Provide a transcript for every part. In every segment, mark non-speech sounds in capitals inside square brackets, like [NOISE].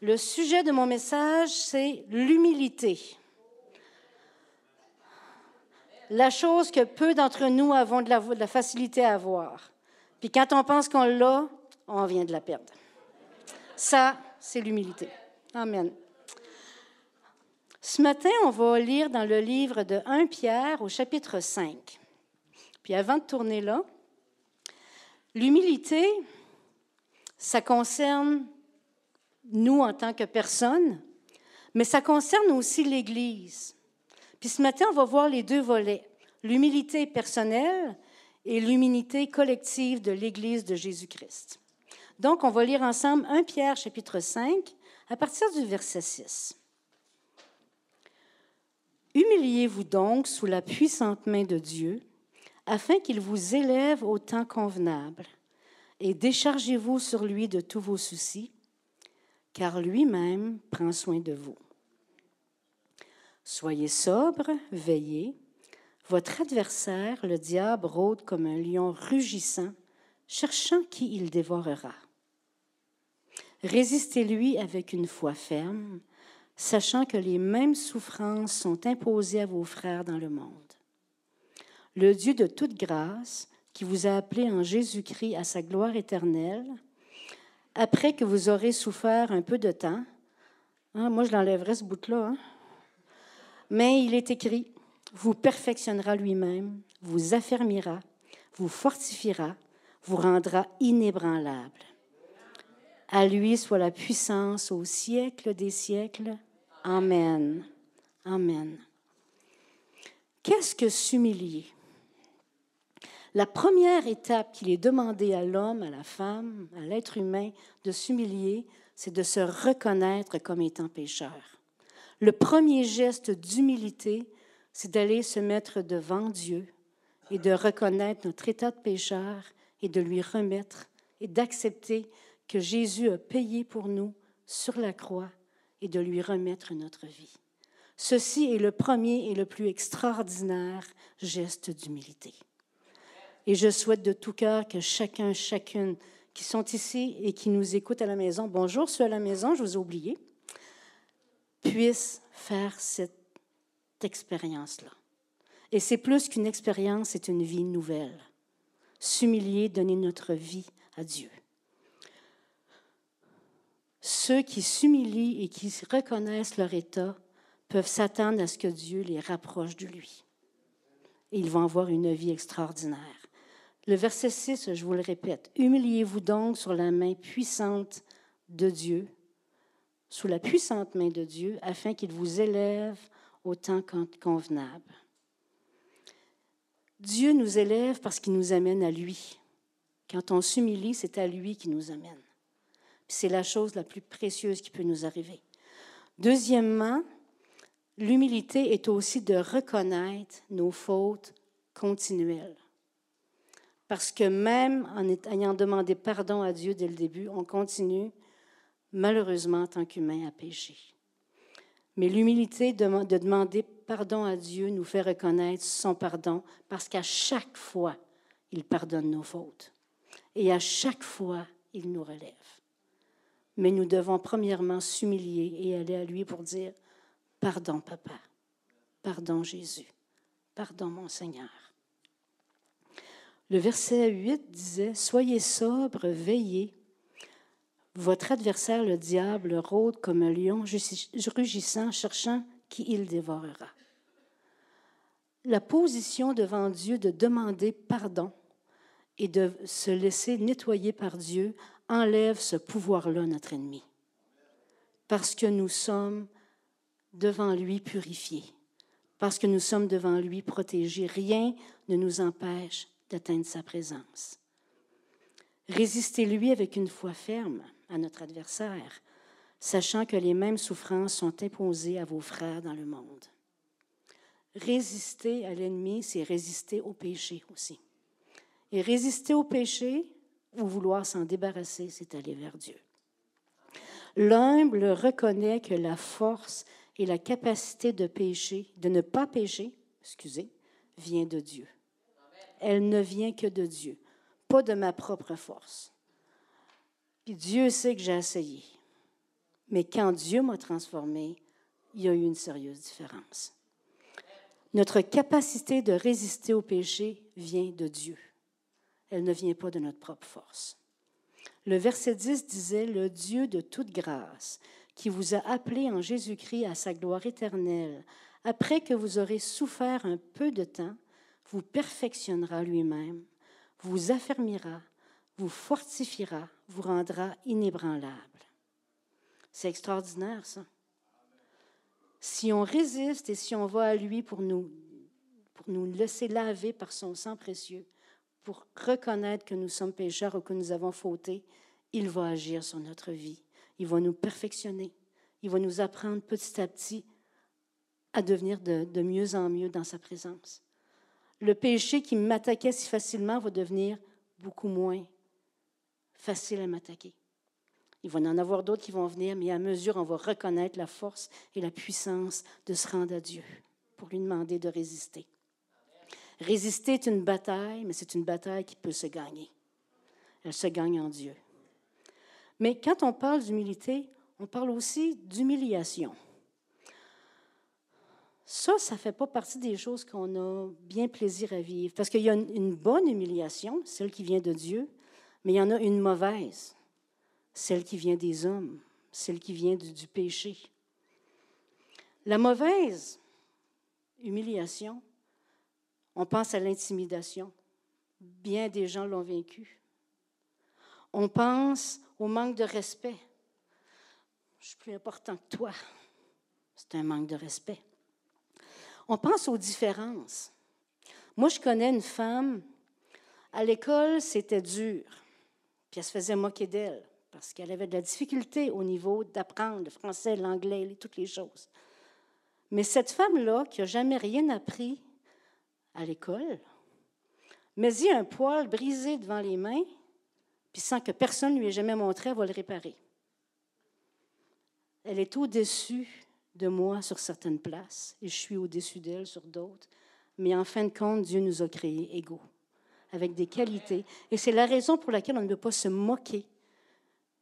Le sujet de mon message, c'est l'humilité. La chose que peu d'entre nous avons de la, facilité à avoir. Puis quand on pense qu'on l'a, on vient de la perdre. Ça, c'est l'humilité. Amen. Ce matin, on va lire dans le livre de 1 Pierre au chapitre 5. Puis avant de tourner là, l'humilité, ça concerne nous en tant que personnes, mais ça concerne aussi l'Église. Puis ce matin, on va voir les deux volets, l'humilité personnelle et l'humilité collective de l'Église de Jésus-Christ. Donc, on va lire ensemble 1 Pierre chapitre 5 à partir du verset 6. Humiliez-vous donc sous la puissante main de Dieu, afin qu'il vous élève au temps convenable, et déchargez-vous sur lui de tous vos soucis, car lui-même prend soin de vous. Soyez sobre, veillez. Votre adversaire, le diable, rôde comme un lion rugissant, cherchant qui il dévorera. Résistez-lui avec une foi ferme, sachant que les mêmes souffrances sont imposées à vos frères dans le monde. Le Dieu de toute grâce, qui vous a appelé en Jésus-Christ à sa gloire éternelle, après que vous aurez souffert un peu de temps, hein, moi je l'enlèverai ce bout-là, hein, mais il est écrit, vous perfectionnera lui-même, vous affermira, vous fortifiera, vous rendra inébranlable. À lui soit la puissance au siècle des siècles. Amen. Amen. Qu'est-ce que s'humilier? La première étape qu'il est demandé à l'homme, à la femme, à l'être humain de s'humilier, c'est de se reconnaître comme étant pécheur. Le premier geste d'humilité, c'est d'aller se mettre devant Dieu et de reconnaître notre état de pécheur et de lui remettre et d'accepter que Jésus a payé pour nous sur la croix et de lui remettre notre vie. Ceci est le premier et le plus extraordinaire geste d'humilité. Et je souhaite de tout cœur que chacun, chacune qui sont ici et qui nous écoutent à la maison, bonjour ceux à la maison, je vous ai oublié, puissent faire cette expérience-là. Et c'est plus qu'une expérience, c'est une vie nouvelle. S'humilier, donner notre vie à Dieu. Ceux qui s'humilient et qui reconnaissent leur état peuvent s'attendre à ce que Dieu les rapproche de lui. Et ils vont avoir une vie extraordinaire. Le verset 6, je vous le répète, humiliez-vous donc sur la main puissante de Dieu, sous la puissante main de Dieu, afin qu'il vous élève au temps convenable. Dieu nous élève parce qu'il nous amène à lui. Quand on s'humilie, c'est à lui qui nous amène. C'est la chose la plus précieuse qui peut nous arriver. Deuxièmement, l'humilité est aussi de reconnaître nos fautes continuelles. Parce que même en ayant demandé pardon à Dieu dès le début, on continue, malheureusement, en tant qu'humain, à pécher. Mais l'humilité de demander pardon à Dieu nous fait reconnaître son pardon parce qu'à chaque fois, il pardonne nos fautes. Et à chaque fois, il nous relève. Mais nous devons premièrement s'humilier et aller à lui pour dire, pardon papa, pardon Jésus, pardon mon Seigneur. Le verset 8 disait, Soyez sobre, veillez. Votre adversaire, le diable, rôde comme un lion rugissant, cherchant qui il dévorera. La position devant Dieu de demander pardon et de se laisser nettoyer par Dieu enlève ce pouvoir-là, notre ennemi. Parce que nous sommes devant lui purifiés, parce que nous sommes devant lui protégés. Rien ne nous empêche d'atteindre sa présence. Résistez-lui avec une foi ferme à notre adversaire, sachant que les mêmes souffrances sont imposées à vos frères dans le monde. Résister à l'ennemi, c'est résister au péché aussi. Et résister au péché ou vouloir s'en débarrasser, c'est aller vers Dieu. L'humble reconnaît que la force et la capacité de pécher, de ne pas pécher, excusez, vient de Dieu elle ne vient que de Dieu, pas de ma propre force. Dieu sait que j'ai essayé, Mais quand Dieu m'a transformé, il y a eu une sérieuse différence. Notre capacité de résister au péché vient de Dieu. Elle ne vient pas de notre propre force. Le verset 10 disait, Le Dieu de toute grâce, qui vous a appelé en Jésus-Christ à sa gloire éternelle, après que vous aurez souffert un peu de temps, vous perfectionnera lui-même, vous affermira, vous fortifiera, vous rendra inébranlable. C'est extraordinaire, ça. Si on résiste et si on va à lui pour nous, pour nous laisser laver par son sang précieux, pour reconnaître que nous sommes pécheurs ou que nous avons fauté, il va agir sur notre vie. Il va nous perfectionner. Il va nous apprendre petit à petit à devenir de, de mieux en mieux dans sa présence. Le péché qui m'attaquait si facilement va devenir beaucoup moins facile à m'attaquer. Il va en avoir d'autres qui vont venir, mais à mesure, on va reconnaître la force et la puissance de se rendre à Dieu pour lui demander de résister. Résister est une bataille, mais c'est une bataille qui peut se gagner. Elle se gagne en Dieu. Mais quand on parle d'humilité, on parle aussi d'humiliation. Ça, ça ne fait pas partie des choses qu'on a bien plaisir à vivre. Parce qu'il y a une bonne humiliation, celle qui vient de Dieu, mais il y en a une mauvaise, celle qui vient des hommes, celle qui vient du, péché. La mauvaise humiliation, on pense à l'intimidation. Bien des gens l'ont vécu. On pense au manque de respect. Je suis plus important que toi. C'est un manque de respect. On pense aux différences. Moi, je connais une femme, à l'école, c'était dur. Puis elle se faisait moquer d'elle parce qu'elle avait de la difficulté au niveau d'apprendre le français, l'anglais, toutes les choses. Mais cette femme-là, qui n'a jamais rien appris à l'école, mais y a un poil brisé devant les mains, puis sans que personne ne lui ait jamais montré, elle va le réparer. Elle est au-dessus de moi sur certaines places et je suis au-dessus d'elle sur d'autres. Mais en fin de compte, Dieu nous a créés égaux, avec des qualités. Et c'est la raison pour laquelle on ne peut pas se moquer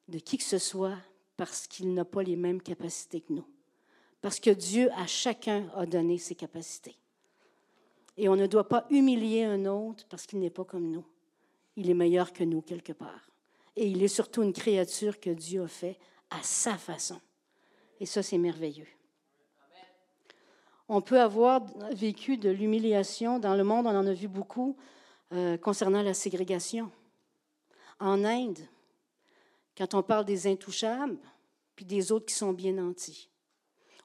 de qui que ce soit parce qu'il n'a pas les mêmes capacités que nous. Parce que Dieu à chacun a donné ses capacités. Et on ne doit pas humilier un autre parce qu'il n'est pas comme nous. Il est meilleur que nous quelque part. Et il est surtout une créature que Dieu a fait à sa façon. Et ça, c'est merveilleux. On peut avoir vécu de l'humiliation. Dans le monde, on en a vu beaucoup euh, concernant la ségrégation. En Inde, quand on parle des intouchables, puis des autres qui sont bien nantis.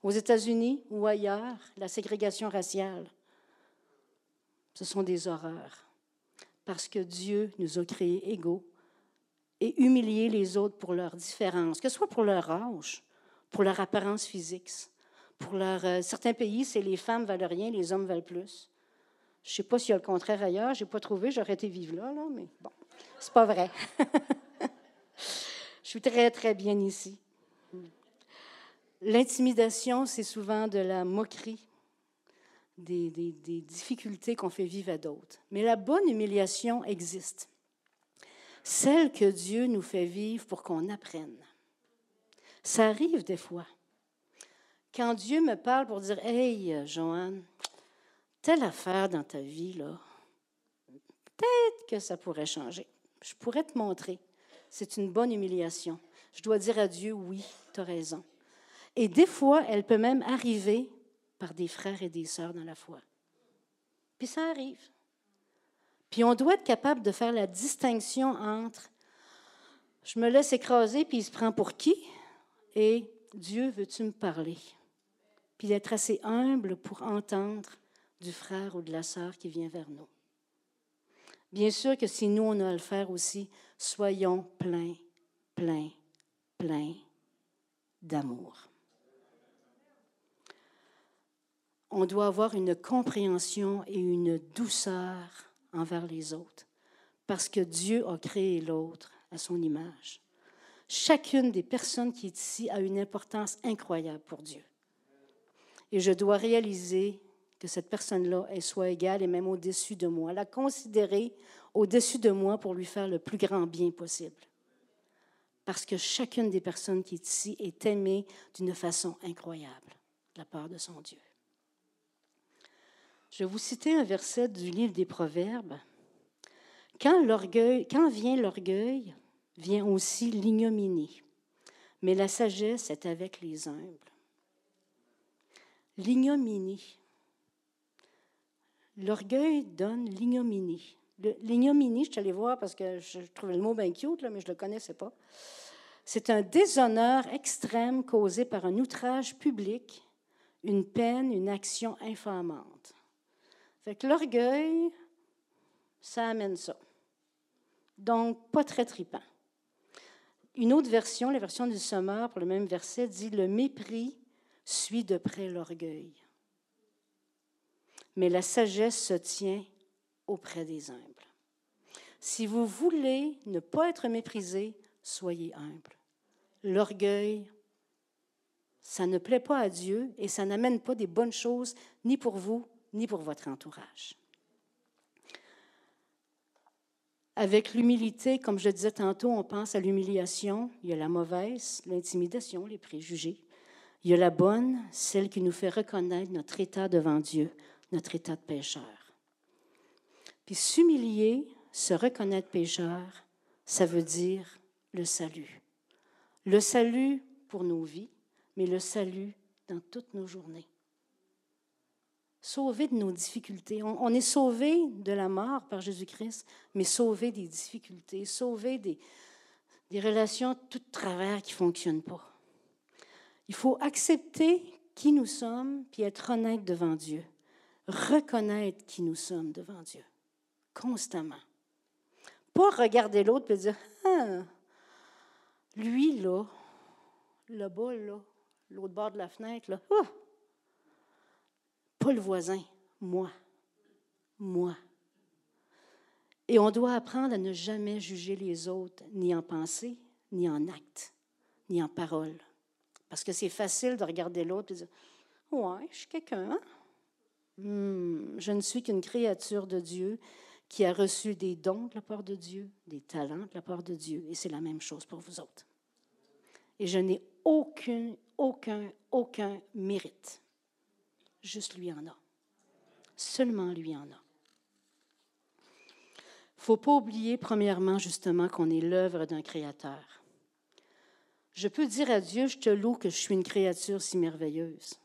Aux États-Unis ou ailleurs, la ségrégation raciale. Ce sont des horreurs. Parce que Dieu nous a créés égaux et humilier les autres pour leurs différences, que ce soit pour leur âge, pour leur apparence physique. Pour euh, certains pays, c'est les femmes valent rien, les hommes valent plus. Je ne sais pas s'il y a le contraire ailleurs, je n'ai pas trouvé, j'aurais été vivre là, là mais bon, c'est pas vrai. [LAUGHS] Je suis très, très bien ici. L'intimidation, c'est souvent de la moquerie, des, difficultés qu'on fait vivre à d'autres. Mais la bonne humiliation existe. Celle que Dieu nous fait vivre pour qu'on apprenne. Ça arrive des fois. Quand Dieu me parle pour dire Hey, Joanne, telle affaire dans ta vie, là, peut-être que ça pourrait changer. Je pourrais te montrer. C'est une bonne humiliation. Je dois dire à Dieu Oui, tu as raison. Et des fois, elle peut même arriver par des frères et des sœurs dans la foi. Puis ça arrive. Puis on doit être capable de faire la distinction entre je me laisse écraser, puis il se prend pour qui? Et Dieu, veux-tu me parler? Puis d'être assez humble pour entendre du frère ou de la sœur qui vient vers nous. Bien sûr que si nous, on a à le faire aussi, soyons pleins, pleins, pleins d'amour. On doit avoir une compréhension et une douceur envers les autres, parce que Dieu a créé l'autre à son image. Chacune des personnes qui est ici a une importance incroyable pour Dieu. Et je dois réaliser que cette personne-là, elle soit égale et même au-dessus de moi, la considérer au-dessus de moi pour lui faire le plus grand bien possible. parce que chacune des personnes qui est ici est aimée d'une façon incroyable de la part de son Dieu. Je vais vous citer un verset du livre des Proverbes. Quand, quand vient l'orgueil, vient aussi l'ignominie, mais la sagesse est avec les humbles. L'ignominie. L'orgueil donne l'ignominie. L'ignominie, je suis allée voir parce que je trouvais le mot bien cute, là, mais je ne le connaissais pas. C'est un déshonneur extrême causé par un outrage public, une peine, une action infamante. Fait l'orgueil, ça amène ça. Donc, pas très tripant. Une autre version, la version du Sommeur, pour le même verset, dit Le mépris suit de près l'orgueil. Mais la sagesse se tient auprès des humbles. Si vous voulez ne pas être méprisé, soyez humble. L'orgueil, ça ne plaît pas à Dieu et ça n'amène pas des bonnes choses ni pour vous ni pour votre entourage. Avec l'humilité, comme je disais tantôt, on pense à l'humiliation. Il y a la mauvaise, l'intimidation, les préjugés. Il y a la bonne, celle qui nous fait reconnaître notre état devant Dieu, notre état de pécheur. Puis s'humilier, se reconnaître pécheur, ça veut dire le salut. Le salut pour nos vies, mais le salut dans toutes nos journées. Sauvé de nos difficultés. On, est sauvé de la mort par Jésus-Christ, mais sauvé des difficultés, sauvé des, relations tout travers qui ne fonctionnent pas. Il faut accepter qui nous sommes, puis être honnête devant Dieu. Reconnaître qui nous sommes devant Dieu, constamment. Pas regarder l'autre et dire ah, lui, là, le bas, là, l'autre bord de la fenêtre, là, oh! pas le voisin, moi, moi. Et on doit apprendre à ne jamais juger les autres, ni en pensée, ni en acte, ni en parole. Parce que c'est facile de regarder l'autre et de dire Ouais, je suis quelqu'un. Hein? Hmm, je ne suis qu'une créature de Dieu qui a reçu des dons de la part de Dieu, des talents de la part de Dieu, et c'est la même chose pour vous autres. Et je n'ai aucun, aucun, aucun mérite. Juste lui en a. Seulement lui en a. Faut pas oublier, premièrement, justement, qu'on est l'œuvre d'un créateur. Je peux dire à Dieu, je te loue que je suis une créature si merveilleuse.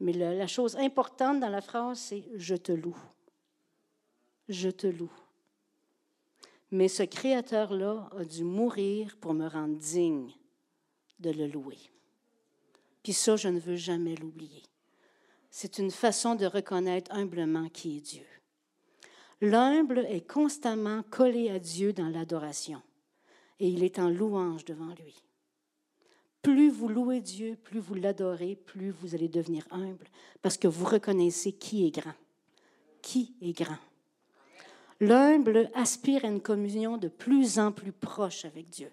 Mais la, chose importante dans la phrase, c'est je te loue je te loue. Mais ce Créateur-là a dû mourir pour me rendre digne de le louer. Puis ça, je ne veux jamais l'oublier. C'est une façon de reconnaître humblement qui est Dieu. L'humble est constamment collé à Dieu dans l'adoration et il est en louange devant lui. Plus vous louez Dieu, plus vous l'adorez, plus vous allez devenir humble parce que vous reconnaissez qui est grand. Qui est grand? L'humble aspire à une communion de plus en plus proche avec Dieu.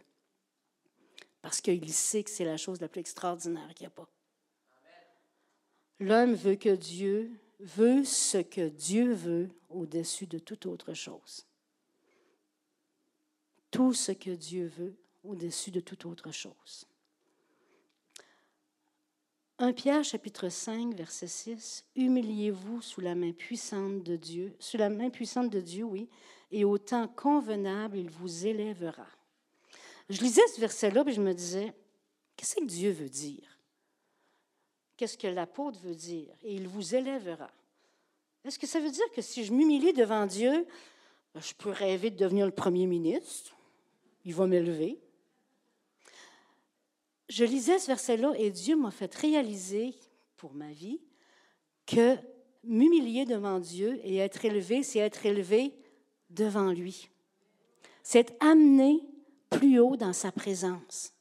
Parce qu'il sait que c'est la chose la plus extraordinaire qu'il n'y a pas. L'homme veut que Dieu veut ce que Dieu veut au-dessus de toute autre chose. Tout ce que Dieu veut au-dessus de toute autre chose. 1 Pierre chapitre 5 verset 6 Humiliez-vous sous la main puissante de Dieu, sous la main puissante de Dieu, oui, et au temps convenable, il vous élèvera. Je lisais ce verset-là et je me disais qu'est-ce que Dieu veut dire? Qu'est-ce que l'apôtre veut dire? Et il vous élèvera. Est-ce que ça veut dire que si je m'humilie devant Dieu, je peux rêver de devenir le premier ministre? Il va m'élever je lisais ce verset-là et Dieu m'a fait réaliser pour ma vie que m'humilier devant Dieu et être élevé, c'est être élevé devant lui. C'est être amené plus haut dans sa présence.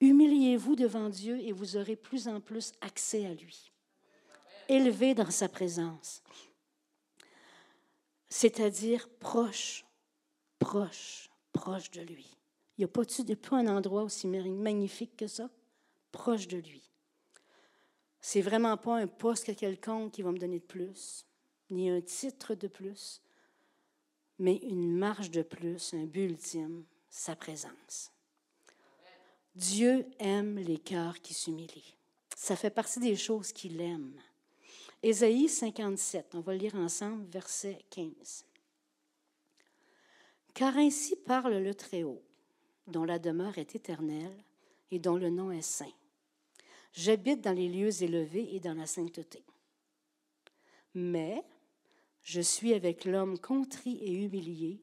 Humiliez-vous devant Dieu et vous aurez plus en plus accès à lui. Élevé dans sa présence. C'est-à-dire proche, proche, proche de lui. Il n'y a pas, pas un endroit aussi magnifique que ça, proche de lui. C'est vraiment pas un poste quelconque qui va me donner de plus, ni un titre de plus, mais une marge de plus, un but ultime, sa présence. Dieu aime les cœurs qui s'humilient. Ça fait partie des choses qu'il aime. Ésaïe 57, on va le lire ensemble, verset 15. Car ainsi parle le Très-Haut, dont la demeure est éternelle et dont le nom est saint. J'habite dans les lieux élevés et dans la sainteté. Mais je suis avec l'homme contrit et humilié,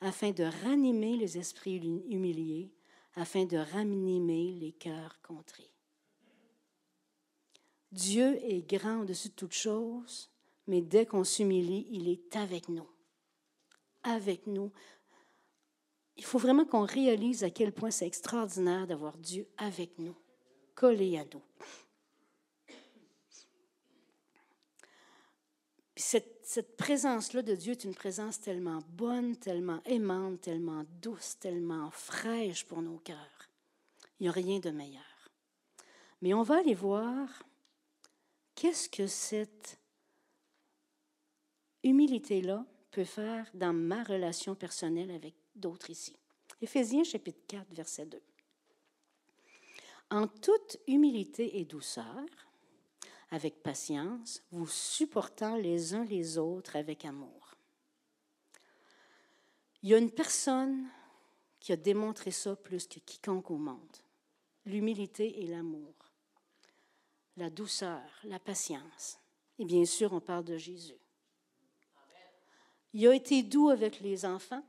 afin de ranimer les esprits humiliés, afin de ranimer les cœurs contrits. Dieu est grand au-dessus de toutes choses, mais dès qu'on s'humilie, il est avec nous. Avec nous. Il faut vraiment qu'on réalise à quel point c'est extraordinaire d'avoir Dieu avec nous, collé à nous. cette, présence-là de Dieu est une présence tellement bonne, tellement aimante, tellement douce, tellement fraîche pour nos cœurs. Il n'y a rien de meilleur. Mais on va aller voir qu'est-ce que cette humilité-là peut faire dans ma relation personnelle avec d'autres ici. Éphésiens chapitre 4, verset 2. En toute humilité et douceur, avec patience, vous supportant les uns les autres avec amour. Il y a une personne qui a démontré ça plus que quiconque au monde. L'humilité et l'amour la douceur, la patience. Et bien sûr, on parle de Jésus. Il a été doux avec les enfants,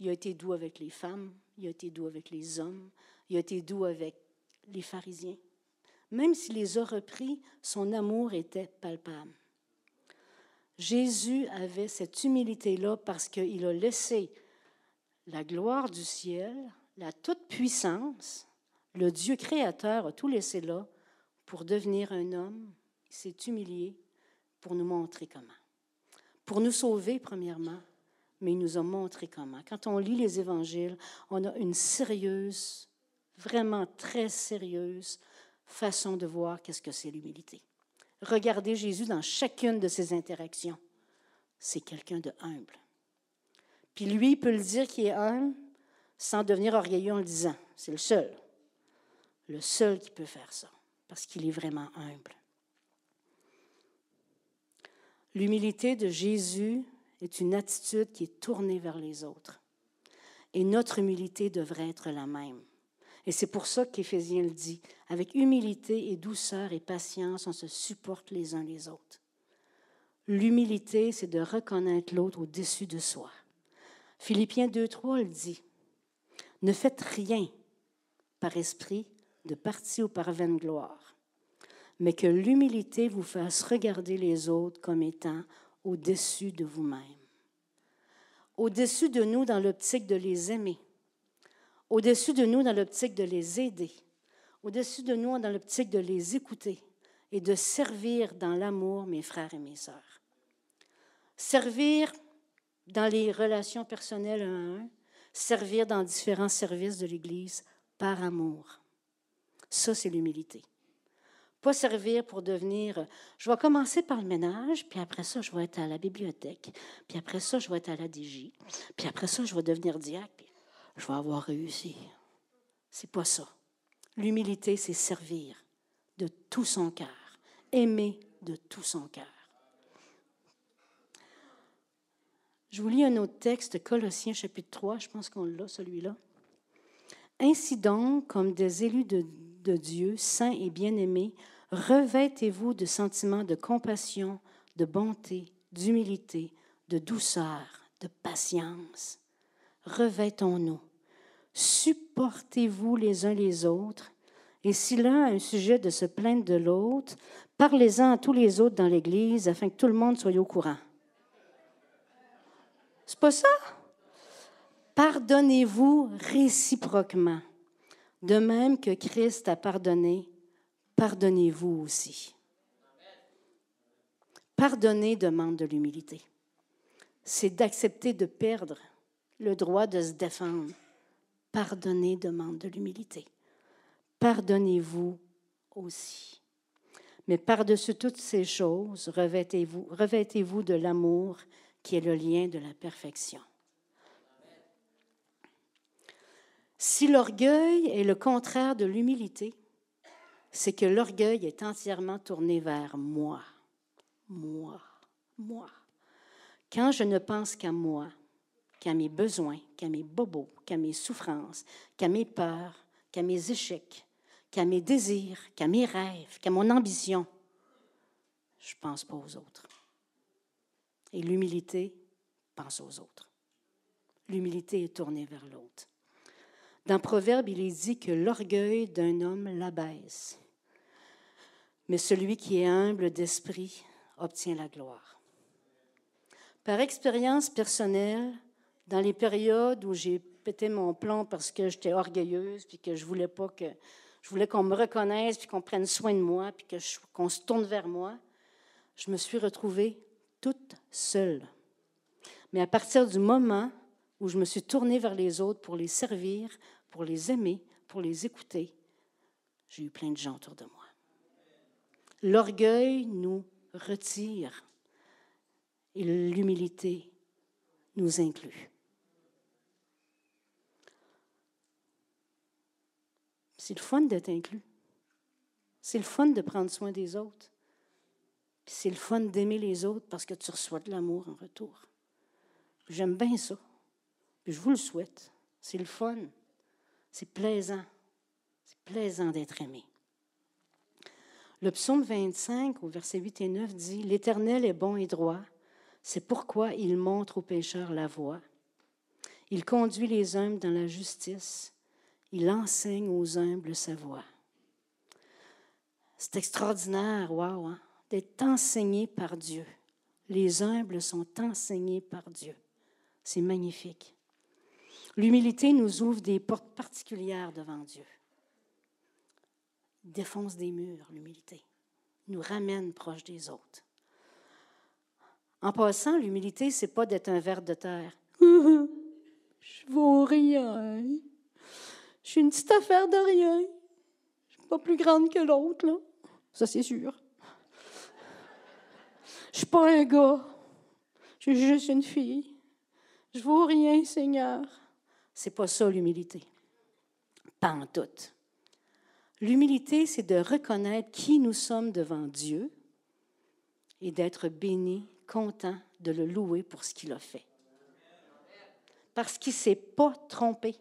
il a été doux avec les femmes, il a été doux avec les hommes, il a été doux avec les pharisiens. Même s'il les a repris, son amour était palpable. Jésus avait cette humilité-là parce qu'il a laissé la gloire du ciel, la toute-puissance, le Dieu créateur a tout laissé là pour devenir un homme, il s'est humilié pour nous montrer comment. Pour nous sauver, premièrement, mais il nous a montré comment. Quand on lit les évangiles, on a une sérieuse, vraiment très sérieuse façon de voir qu'est-ce que c'est l'humilité. Regardez Jésus dans chacune de ses interactions. C'est quelqu'un de humble. Puis lui, il peut le dire qu'il est humble sans devenir orgueilleux en le disant. C'est le seul. Le seul qui peut faire ça parce qu'il est vraiment humble. L'humilité de Jésus est une attitude qui est tournée vers les autres. Et notre humilité devrait être la même. Et c'est pour ça qu'Éphésiens le dit, avec humilité et douceur et patience, on se supporte les uns les autres. L'humilité, c'est de reconnaître l'autre au-dessus de soi. Philippiens 2.3 le dit, ne faites rien par esprit de parti ou par vaine gloire, mais que l'humilité vous fasse regarder les autres comme étant au-dessus de vous-même. Au-dessus de nous dans l'optique de les aimer, au-dessus de nous dans l'optique de les aider, au-dessus de nous dans l'optique de les écouter et de servir dans l'amour mes frères et mes sœurs. Servir dans les relations personnelles un à un, servir dans différents services de l'Église par amour. Ça, c'est l'humilité. Servir pour devenir, je vais commencer par le ménage, puis après ça, je vais être à la bibliothèque, puis après ça, je vais être à la DJ, puis après ça, je vais devenir diacre, puis je vais avoir réussi. C'est pas ça. L'humilité, c'est servir de tout son cœur, aimer de tout son cœur. Je vous lis un autre texte, Colossiens chapitre 3, je pense qu'on l'a, celui-là. Ainsi donc, comme des élus de Dieu, saint et bien-aimé, revêtez-vous de sentiments de compassion, de bonté, d'humilité, de douceur, de patience. Revêtons-nous. Supportez-vous les uns les autres. Et si l'un a un sujet de se plaindre de l'autre, parlez-en à tous les autres dans l'Église afin que tout le monde soit au courant. C'est pas ça? Pardonnez-vous réciproquement. De même que Christ a pardonné, pardonnez-vous aussi. Pardonner demande de l'humilité. C'est d'accepter de perdre le droit de se défendre. Pardonner demande de l'humilité. Pardonnez-vous aussi. Mais par-dessus toutes ces choses, revêtez-vous revêtez de l'amour qui est le lien de la perfection. Si l'orgueil est le contraire de l'humilité, c'est que l'orgueil est entièrement tourné vers moi, moi, moi. Quand je ne pense qu'à moi, qu'à mes besoins, qu'à mes bobos, qu'à mes souffrances, qu'à mes peurs, qu'à mes échecs, qu'à mes désirs, qu'à mes rêves, qu'à mon ambition, je ne pense pas aux autres. Et l'humilité pense aux autres. L'humilité est tournée vers l'autre. Dans Proverbe, il est dit que l'orgueil d'un homme l'abaisse, mais celui qui est humble d'esprit obtient la gloire. Par expérience personnelle, dans les périodes où j'ai pété mon plomb parce que j'étais orgueilleuse, puis que je voulais pas que je voulais qu'on me reconnaisse, puis qu'on prenne soin de moi, puis qu'on se tourne vers moi, je me suis retrouvée toute seule. Mais à partir du moment où je me suis tournée vers les autres pour les servir, pour les aimer, pour les écouter, j'ai eu plein de gens autour de moi. L'orgueil nous retire et l'humilité nous inclut. C'est le fun d'être inclus. C'est le fun de prendre soin des autres. C'est le fun d'aimer les autres parce que tu reçois de l'amour en retour. J'aime bien ça. je vous le souhaite. C'est le fun. C'est plaisant. C'est plaisant d'être aimé. Le psaume 25, au verset 8 et 9, dit L'Éternel est bon et droit. C'est pourquoi il montre aux pécheurs la voie. Il conduit les humbles dans la justice. Il enseigne aux humbles sa voie. C'est extraordinaire, waouh, hein, d'être enseigné par Dieu. Les humbles sont enseignés par Dieu. C'est magnifique. L'humilité nous ouvre des portes particulières devant Dieu. Défonce des murs, l'humilité. Nous ramène proche des autres. En passant, l'humilité, c'est pas d'être un ver de terre. [LAUGHS] Je vaux rien. Je suis une petite affaire de rien. Je suis pas plus grande que l'autre, là. Ça, c'est sûr. Je suis pas un gars. Je suis juste une fille. Je vaux rien, Seigneur. C'est pas ça l'humilité. Pas en tout. L'humilité, c'est de reconnaître qui nous sommes devant Dieu et d'être béni, content de le louer pour ce qu'il a fait. Parce qu'il ne s'est pas trompé.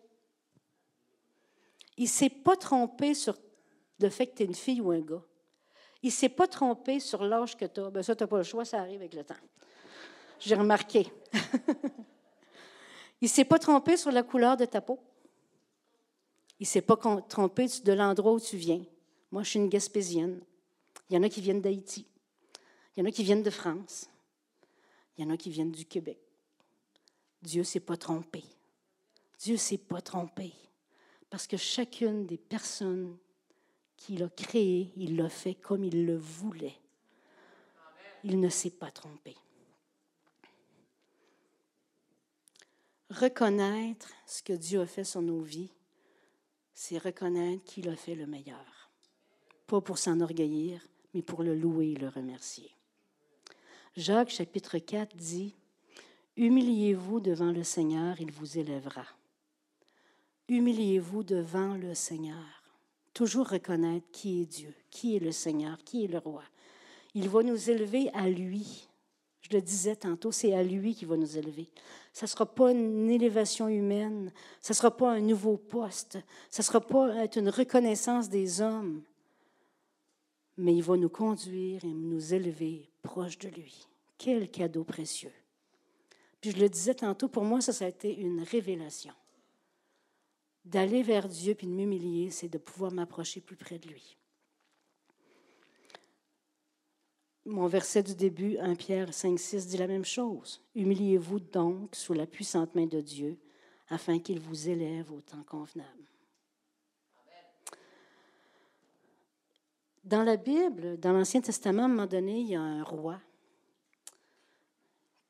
Il ne s'est pas trompé sur le fait que tu es une fille ou un gars. Il ne s'est pas trompé sur l'âge que tu as. Ben ça, tu n'as pas le choix, ça arrive avec le temps. J'ai remarqué. [LAUGHS] il ne s'est pas trompé sur la couleur de ta peau. Il ne s'est pas trompé de l'endroit où tu viens. Moi, je suis une Gaspésienne. Il y en a qui viennent d'Haïti. Il y en a qui viennent de France. Il y en a qui viennent du Québec. Dieu ne s'est pas trompé. Dieu ne s'est pas trompé. Parce que chacune des personnes qu'il a créées, il l'a fait comme il le voulait. Il ne s'est pas trompé. Reconnaître ce que Dieu a fait sur nos vies, c'est reconnaître qu'il a fait le meilleur. Pas pour s'enorgueillir, mais pour le louer et le remercier. Jacques chapitre 4 dit, Humiliez-vous devant le Seigneur, il vous élèvera. Humiliez-vous devant le Seigneur. Toujours reconnaître qui est Dieu, qui est le Seigneur, qui est le roi. Il va nous élever à lui. Je le disais tantôt, c'est à lui qui va nous élever. Ce ne sera pas une élévation humaine, ce ne sera pas un nouveau poste, ce ne sera pas une reconnaissance des hommes, mais il va nous conduire et nous élever proche de lui. Quel cadeau précieux. Puis je le disais tantôt, pour moi, ça, ça a été une révélation. D'aller vers Dieu puis de m'humilier, c'est de pouvoir m'approcher plus près de lui. Mon verset du début, 1 Pierre 5, 6, dit la même chose. Humiliez-vous donc sous la puissante main de Dieu, afin qu'il vous élève au temps convenable. Dans la Bible, dans l'Ancien Testament, à un moment donné, il y a un roi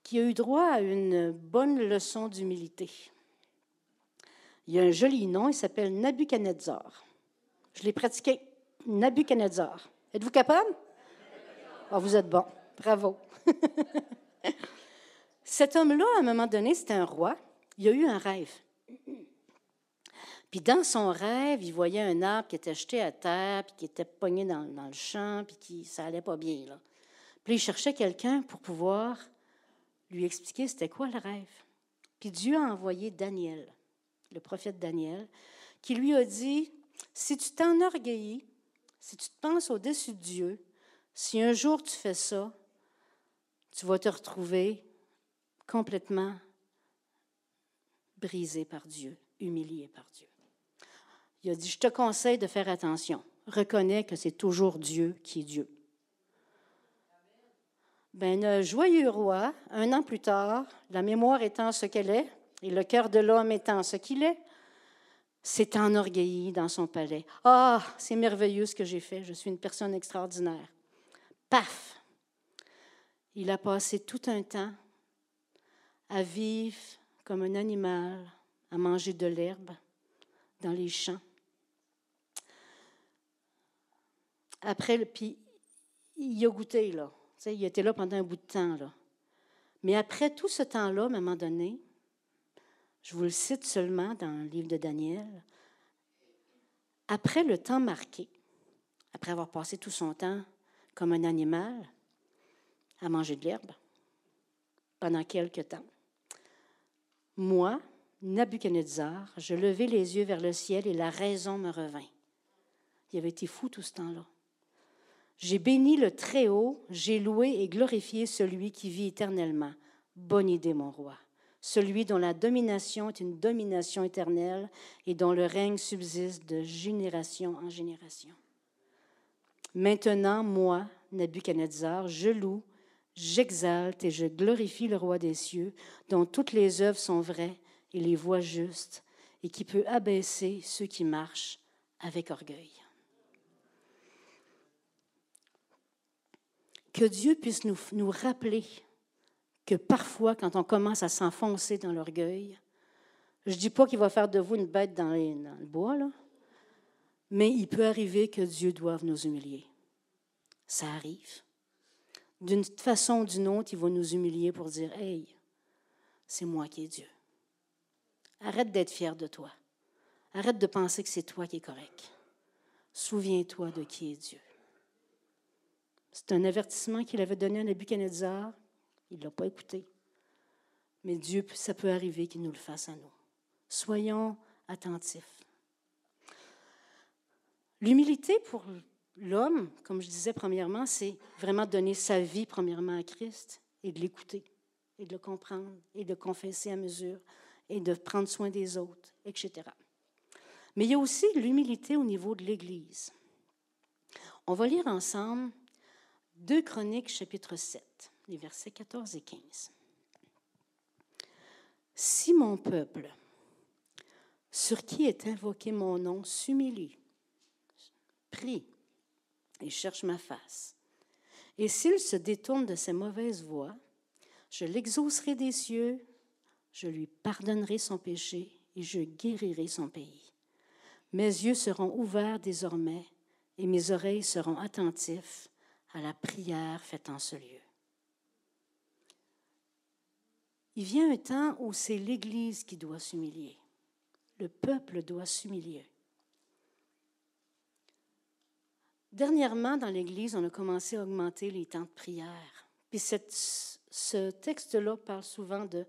qui a eu droit à une bonne leçon d'humilité. Il a un joli nom, il s'appelle Nabuchodonosor. Je l'ai pratiqué. Nabuchodonosor. Êtes-vous capable? Oh, vous êtes bon. Bravo. [LAUGHS] Cet homme-là, à un moment donné, c'était un roi. Il a eu un rêve. Puis dans son rêve, il voyait un arbre qui était jeté à terre, puis qui était pogné dans, le champ, puis qui ça allait pas bien. Puis il cherchait quelqu'un pour pouvoir lui expliquer c'était quoi le rêve. Puis Dieu a envoyé Daniel, le prophète Daniel, qui lui a dit, si tu t'enorgueillis, si tu te penses au-dessus de Dieu, si un jour tu fais ça, tu vas te retrouver complètement brisé par Dieu, humilié par Dieu. Il a dit, je te conseille de faire attention. Reconnais que c'est toujours Dieu qui est Dieu. Ben, joyeux roi, un an plus tard, la mémoire étant ce qu'elle est, et le cœur de l'homme étant ce qu'il est, s'est enorgueilli dans son palais. Ah, c'est merveilleux ce que j'ai fait, je suis une personne extraordinaire. Paf! Il a passé tout un temps à vivre comme un animal, à manger de l'herbe dans les champs. Après, puis il a goûté, là. il était là pendant un bout de temps, là. Mais après tout ce temps-là, à un moment donné, je vous le cite seulement dans le livre de Daniel, après le temps marqué, après avoir passé tout son temps comme un animal à manger de l'herbe pendant quelque temps, moi, Nabuchodonosor, je levai les yeux vers le ciel et la raison me revint. Il avait été fou tout ce temps-là. J'ai béni le Très-Haut, j'ai loué et glorifié celui qui vit éternellement. Bonne idée, mon roi. Celui dont la domination est une domination éternelle et dont le règne subsiste de génération en génération. Maintenant, moi, Nabuchodonosor, je loue, j'exalte et je glorifie le roi des cieux, dont toutes les œuvres sont vraies et les voies justes, et qui peut abaisser ceux qui marchent avec orgueil. que Dieu puisse nous, nous rappeler que parfois, quand on commence à s'enfoncer dans l'orgueil, je ne dis pas qu'il va faire de vous une bête dans, le bois, là, mais il peut arriver que Dieu doive nous humilier. Ça arrive. D'une façon ou d'une autre, il va nous humilier pour dire Hey, c'est moi qui est Dieu. Arrête d'être fier de toi. Arrête de penser que c'est toi qui es correct. Souviens-toi de qui est Dieu. C'est un avertissement qu'il avait donné à Nebuchadnezzar. Il ne l'a pas écouté. Mais Dieu, ça peut arriver qu'il nous le fasse à nous. Soyons attentifs. L'humilité pour l'homme, comme je disais premièrement, c'est vraiment donner sa vie premièrement à Christ et de l'écouter et de le comprendre et de confesser à mesure et de prendre soin des autres, etc. Mais il y a aussi l'humilité au niveau de l'Église. On va lire ensemble 2 Chroniques chapitre 7, les versets 14 et 15. Si mon peuple, sur qui est invoqué mon nom, s'humilie, prie et cherche ma face, et s'il se détourne de ses mauvaises voies, je l'exaucerai des cieux, je lui pardonnerai son péché et je guérirai son pays. Mes yeux seront ouverts désormais et mes oreilles seront attentifs à la prière faite en ce lieu. Il vient un temps où c'est l'Église qui doit s'humilier. Le peuple doit s'humilier. Dernièrement, dans l'Église, on a commencé à augmenter les temps de prière. Puis ce texte-là parle souvent de,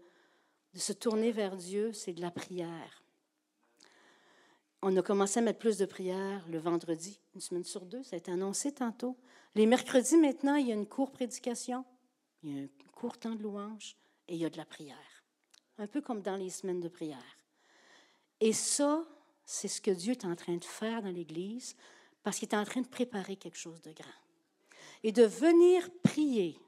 de se tourner vers Dieu, c'est de la prière. On a commencé à mettre plus de prières le vendredi, une semaine sur deux, ça a été annoncé tantôt. Les mercredis, maintenant, il y a une courte prédication, il y a un court temps de louange et il y a de la prière. Un peu comme dans les semaines de prière. Et ça, c'est ce que Dieu est en train de faire dans l'Église parce qu'il est en train de préparer quelque chose de grand. Et de venir prier,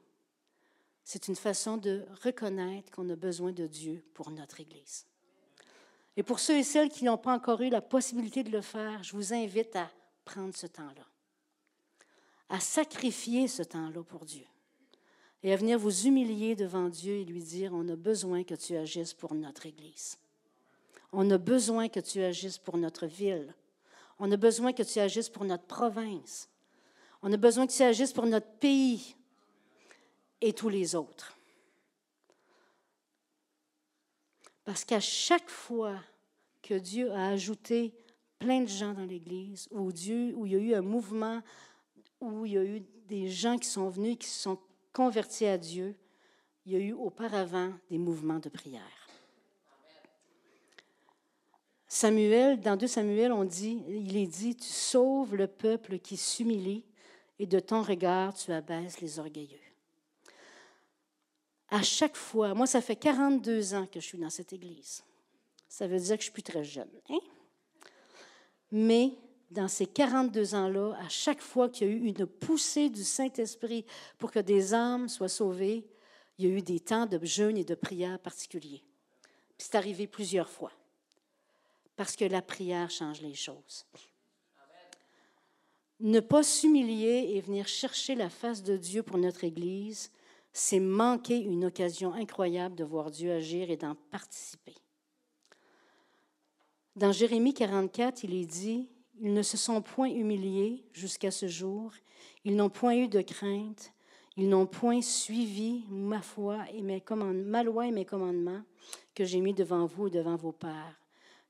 c'est une façon de reconnaître qu'on a besoin de Dieu pour notre Église. Et pour ceux et celles qui n'ont pas encore eu la possibilité de le faire, je vous invite à prendre ce temps-là à sacrifier ce temps-là pour Dieu et à venir vous humilier devant Dieu et lui dire, on a besoin que tu agisses pour notre Église. On a besoin que tu agisses pour notre ville. On a besoin que tu agisses pour notre province. On a besoin que tu agisses pour notre pays et tous les autres. Parce qu'à chaque fois que Dieu a ajouté plein de gens dans l'Église, où Dieu, où il y a eu un mouvement, où il y a eu des gens qui sont venus, qui se sont convertis à Dieu, il y a eu auparavant des mouvements de prière. Samuel, dans 2 Samuel, on dit, il est dit, tu sauves le peuple qui s'humilie et de ton regard, tu abaisses les orgueilleux. À chaque fois, moi, ça fait 42 ans que je suis dans cette église. Ça veut dire que je suis plus très jeune. Hein? Mais dans ces 42 ans-là, à chaque fois qu'il y a eu une poussée du Saint-Esprit pour que des âmes soient sauvées, il y a eu des temps de jeûne et de prière particuliers. C'est arrivé plusieurs fois. Parce que la prière change les choses. Ne pas s'humilier et venir chercher la face de Dieu pour notre Église, c'est manquer une occasion incroyable de voir Dieu agir et d'en participer. Dans Jérémie 44, il est dit, Ils ne se sont point humiliés jusqu'à ce jour, ils n'ont point eu de crainte, ils n'ont point suivi ma foi et mes ma loi et mes commandements que j'ai mis devant vous et devant vos pères.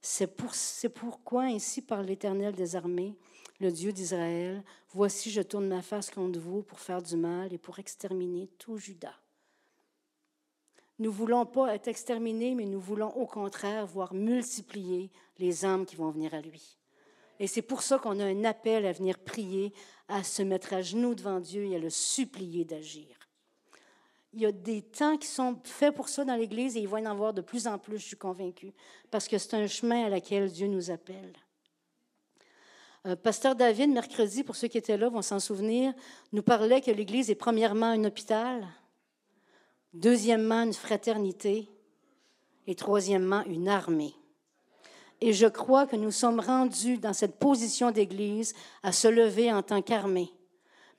C'est pour, pourquoi ainsi par l'Éternel des armées, le Dieu d'Israël, voici je tourne ma face contre vous pour faire du mal et pour exterminer tout Judas. Nous ne voulons pas être exterminés, mais nous voulons au contraire voir multiplier les âmes qui vont venir à lui. Et c'est pour ça qu'on a un appel à venir prier, à se mettre à genoux devant Dieu et à le supplier d'agir. Il y a des temps qui sont faits pour ça dans l'Église et il va y en avoir de plus en plus, je suis convaincue, parce que c'est un chemin à laquelle Dieu nous appelle. Euh, Pasteur David, mercredi, pour ceux qui étaient là, vont s'en souvenir, nous parlait que l'Église est premièrement un hôpital, deuxièmement une fraternité et troisièmement une armée. Et je crois que nous sommes rendus dans cette position d'Église à se lever en tant qu'armée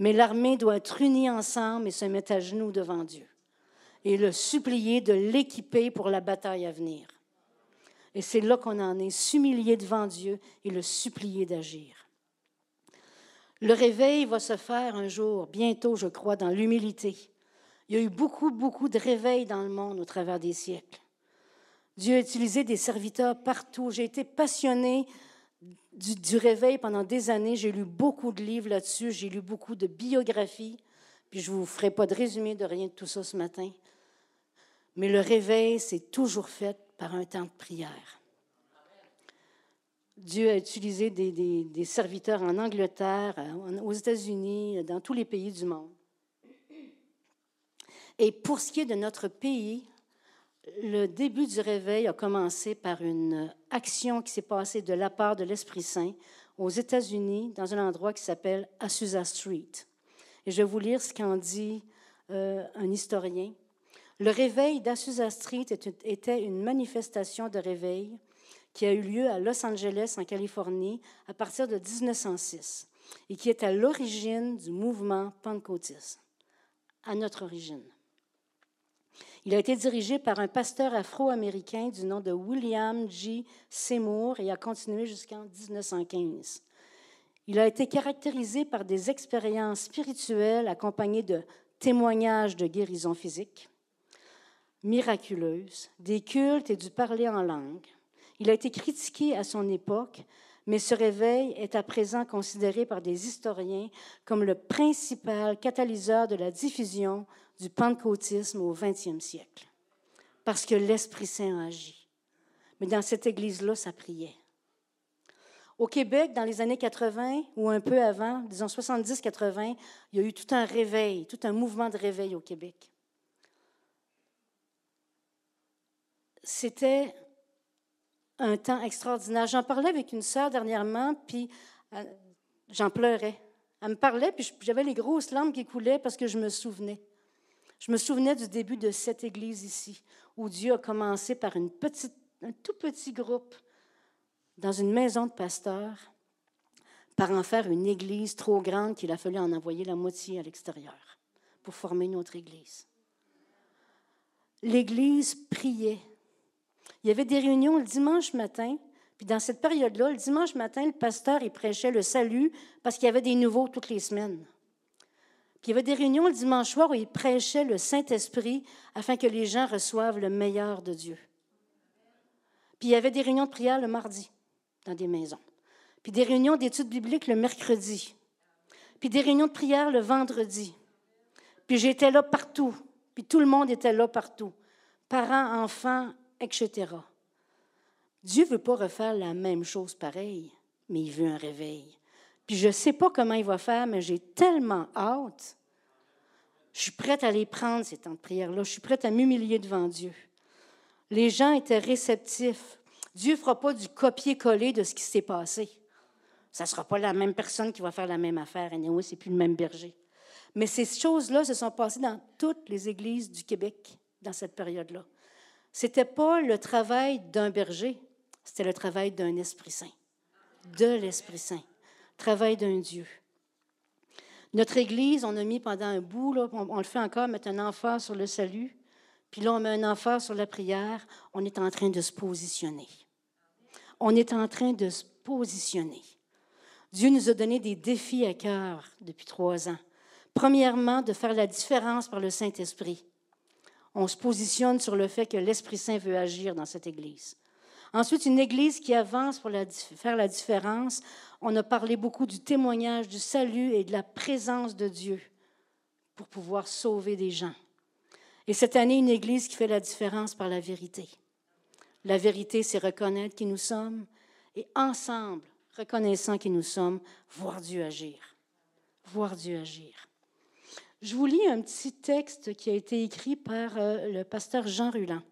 mais l'armée doit être unie ensemble et se mettre à genoux devant Dieu et le supplier de l'équiper pour la bataille à venir. Et c'est là qu'on en est, s'humilier devant Dieu et le supplier d'agir. Le réveil va se faire un jour, bientôt, je crois, dans l'humilité. Il y a eu beaucoup, beaucoup de réveils dans le monde au travers des siècles. Dieu a utilisé des serviteurs partout. J'ai été passionnée du, réveil pendant des années. J'ai lu beaucoup de livres là-dessus, j'ai lu beaucoup de biographies, puis je ne vous ferai pas de résumé de rien de tout ça ce matin. Mais le réveil, c'est toujours fait par un temps de prière. Dieu a utilisé des, des serviteurs en Angleterre, aux États-Unis, dans tous les pays du monde. Et pour ce qui est de notre pays, le début du réveil a commencé par une action qui s'est passée de la part de l'Esprit Saint aux États-Unis, dans un endroit qui s'appelle Azusa Street. Et je vais vous lire ce qu'en dit euh, un historien. Le réveil d'Azusa Street était une manifestation de réveil qui a eu lieu à Los Angeles, en Californie, à partir de 1906, et qui est à l'origine du mouvement pentecôtiste, à notre origine. Il a été dirigé par un pasteur afro-américain du nom de William G. Seymour et a continué jusqu'en 1915. Il a été caractérisé par des expériences spirituelles accompagnées de témoignages de guérison physique, miraculeuses, des cultes et du parler en langue. Il a été critiqué à son époque, mais ce réveil est à présent considéré par des historiens comme le principal catalyseur de la diffusion du pentecôtisme au 20e siècle, parce que l'Esprit Saint a agi. Mais dans cette église-là, ça priait. Au Québec, dans les années 80 ou un peu avant, disons 70-80, il y a eu tout un réveil, tout un mouvement de réveil au Québec. C'était un temps extraordinaire. J'en parlais avec une sœur dernièrement, puis euh, j'en pleurais. Elle me parlait, puis j'avais les grosses larmes qui coulaient parce que je me souvenais. Je me souvenais du début de cette église ici, où Dieu a commencé par un tout petit groupe dans une maison de pasteur, par en faire une église trop grande qu'il a fallu en envoyer la moitié à l'extérieur pour former une autre église. L'église priait. Il y avait des réunions le dimanche matin, puis dans cette période-là, le dimanche matin, le pasteur il prêchait le salut parce qu'il y avait des nouveaux toutes les semaines. Puis il y avait des réunions le dimanche soir où il prêchait le Saint-Esprit afin que les gens reçoivent le meilleur de Dieu. Puis il y avait des réunions de prière le mardi dans des maisons. Puis des réunions d'études bibliques le mercredi. Puis des réunions de prière le vendredi. Puis j'étais là partout. Puis tout le monde était là partout. Parents, enfants, etc. Dieu ne veut pas refaire la même chose pareille, mais il veut un réveil. Puis je ne sais pas comment il va faire, mais j'ai tellement hâte. Je suis prête à les prendre, ces temps de prière-là. Je suis prête à m'humilier devant Dieu. Les gens étaient réceptifs. Dieu ne fera pas du copier-coller de ce qui s'est passé. Ça ne sera pas la même personne qui va faire la même affaire. Et anyway, ce n'est plus le même berger. Mais ces choses-là se sont passées dans toutes les églises du Québec dans cette période-là. Ce n'était pas le travail d'un berger, c'était le travail d'un Esprit Saint, de l'Esprit Saint, travail d'un Dieu. Notre Église, on a mis pendant un bout, là, on, le fait encore, mettre un emphase sur le salut, puis là, on met un emphase sur la prière. On est en train de se positionner. On est en train de se positionner. Dieu nous a donné des défis à cœur depuis trois ans. Premièrement, de faire la différence par le Saint-Esprit. On se positionne sur le fait que l'Esprit Saint veut agir dans cette Église. Ensuite, une Église qui avance pour faire la différence. On a parlé beaucoup du témoignage, du salut et de la présence de Dieu pour pouvoir sauver des gens. Et cette année, une Église qui fait la différence par la vérité. La vérité, c'est reconnaître qui nous sommes et ensemble, reconnaissant qui nous sommes, voir Dieu agir. Voir Dieu agir. Je vous lis un petit texte qui a été écrit par euh, le pasteur Jean Ruland.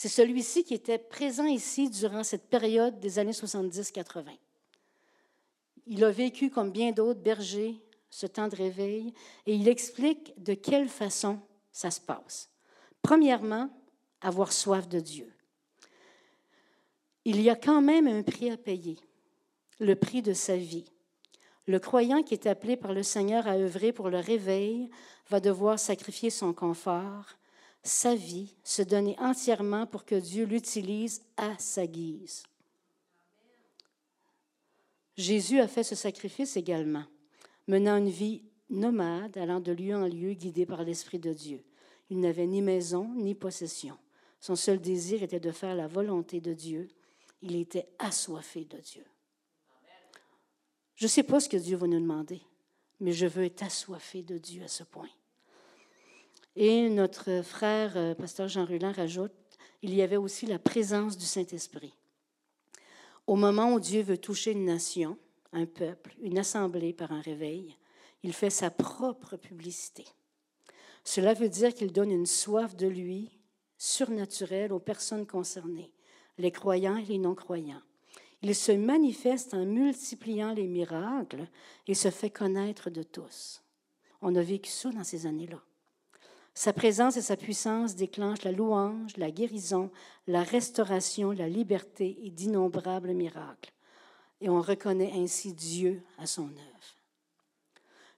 C'est celui-ci qui était présent ici durant cette période des années 70-80. Il a vécu comme bien d'autres bergers ce temps de réveil et il explique de quelle façon ça se passe. Premièrement, avoir soif de Dieu. Il y a quand même un prix à payer, le prix de sa vie. Le croyant qui est appelé par le Seigneur à œuvrer pour le réveil va devoir sacrifier son confort, sa vie, se donner entièrement pour que Dieu l'utilise à sa guise. Jésus a fait ce sacrifice également, menant une vie nomade, allant de lieu en lieu, guidé par l'Esprit de Dieu. Il n'avait ni maison ni possession. Son seul désir était de faire la volonté de Dieu. Il était assoiffé de Dieu. Je ne sais pas ce que Dieu va nous demander, mais je veux être assoiffé de Dieu à ce point. Et notre frère, euh, pasteur Jean Rulin, rajoute, il y avait aussi la présence du Saint-Esprit. Au moment où Dieu veut toucher une nation, un peuple, une assemblée par un réveil, il fait sa propre publicité. Cela veut dire qu'il donne une soif de lui surnaturelle aux personnes concernées, les croyants et les non-croyants. Il se manifeste en multipliant les miracles et se fait connaître de tous. On a vécu ça dans ces années-là. Sa présence et sa puissance déclenchent la louange, la guérison, la restauration, la liberté et d'innombrables miracles. Et on reconnaît ainsi Dieu à son œuvre.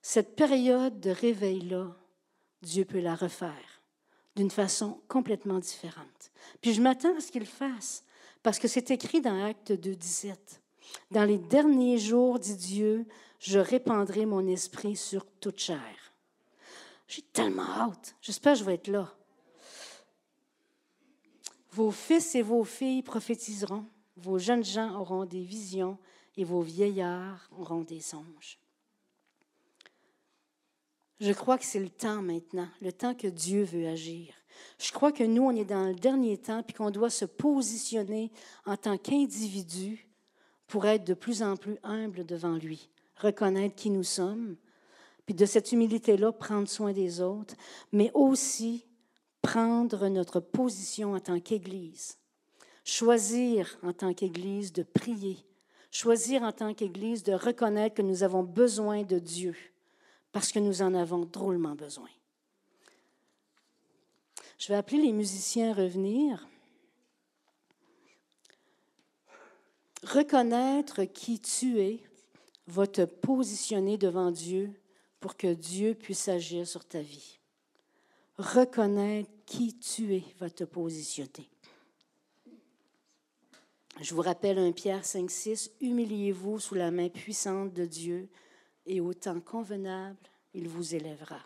Cette période de réveil-là, Dieu peut la refaire d'une façon complètement différente. Puis je m'attends à ce qu'il fasse, parce que c'est écrit dans Acte 2, 17. Dans les derniers jours, dit Dieu, je répandrai mon esprit sur toute chair. J'ai tellement hâte. J'espère que je vais être là. Vos fils et vos filles prophétiseront, vos jeunes gens auront des visions et vos vieillards auront des songes. Je crois que c'est le temps maintenant, le temps que Dieu veut agir. Je crois que nous, on est dans le dernier temps, puis qu'on doit se positionner en tant qu'individu pour être de plus en plus humble devant lui, reconnaître qui nous sommes, puis de cette humilité-là, prendre soin des autres, mais aussi prendre notre position en tant qu'Église. Choisir en tant qu'Église de prier. Choisir en tant qu'Église de reconnaître que nous avons besoin de Dieu, parce que nous en avons drôlement besoin. Je vais appeler les musiciens à revenir. Reconnaître qui tu es va te positionner devant Dieu pour que Dieu puisse agir sur ta vie. Reconnaître qui tu es va te positionner. Je vous rappelle un Pierre 5, 6, humiliez-vous sous la main puissante de Dieu et au temps convenable, il vous élèvera.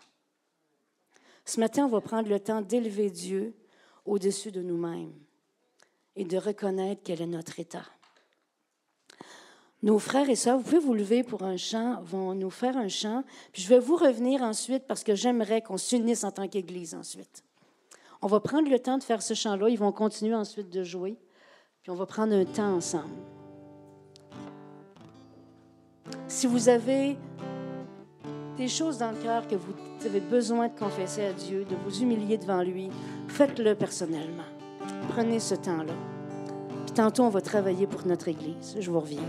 Ce matin, on va prendre le temps d'élever Dieu au-dessus de nous-mêmes et de reconnaître quel est notre état. Nos frères et sœurs, vous pouvez vous lever pour un chant, vont nous faire un chant, puis je vais vous revenir ensuite parce que j'aimerais qu'on s'unisse en tant qu'Église ensuite. On va prendre le temps de faire ce chant-là, ils vont continuer ensuite de jouer, puis on va prendre un temps ensemble. Si vous avez des choses dans le cœur que vous avez besoin de confesser à Dieu, de vous humilier devant lui, faites-le personnellement. Prenez ce temps-là. Puis tantôt, on va travailler pour notre Église. Je vous reviens.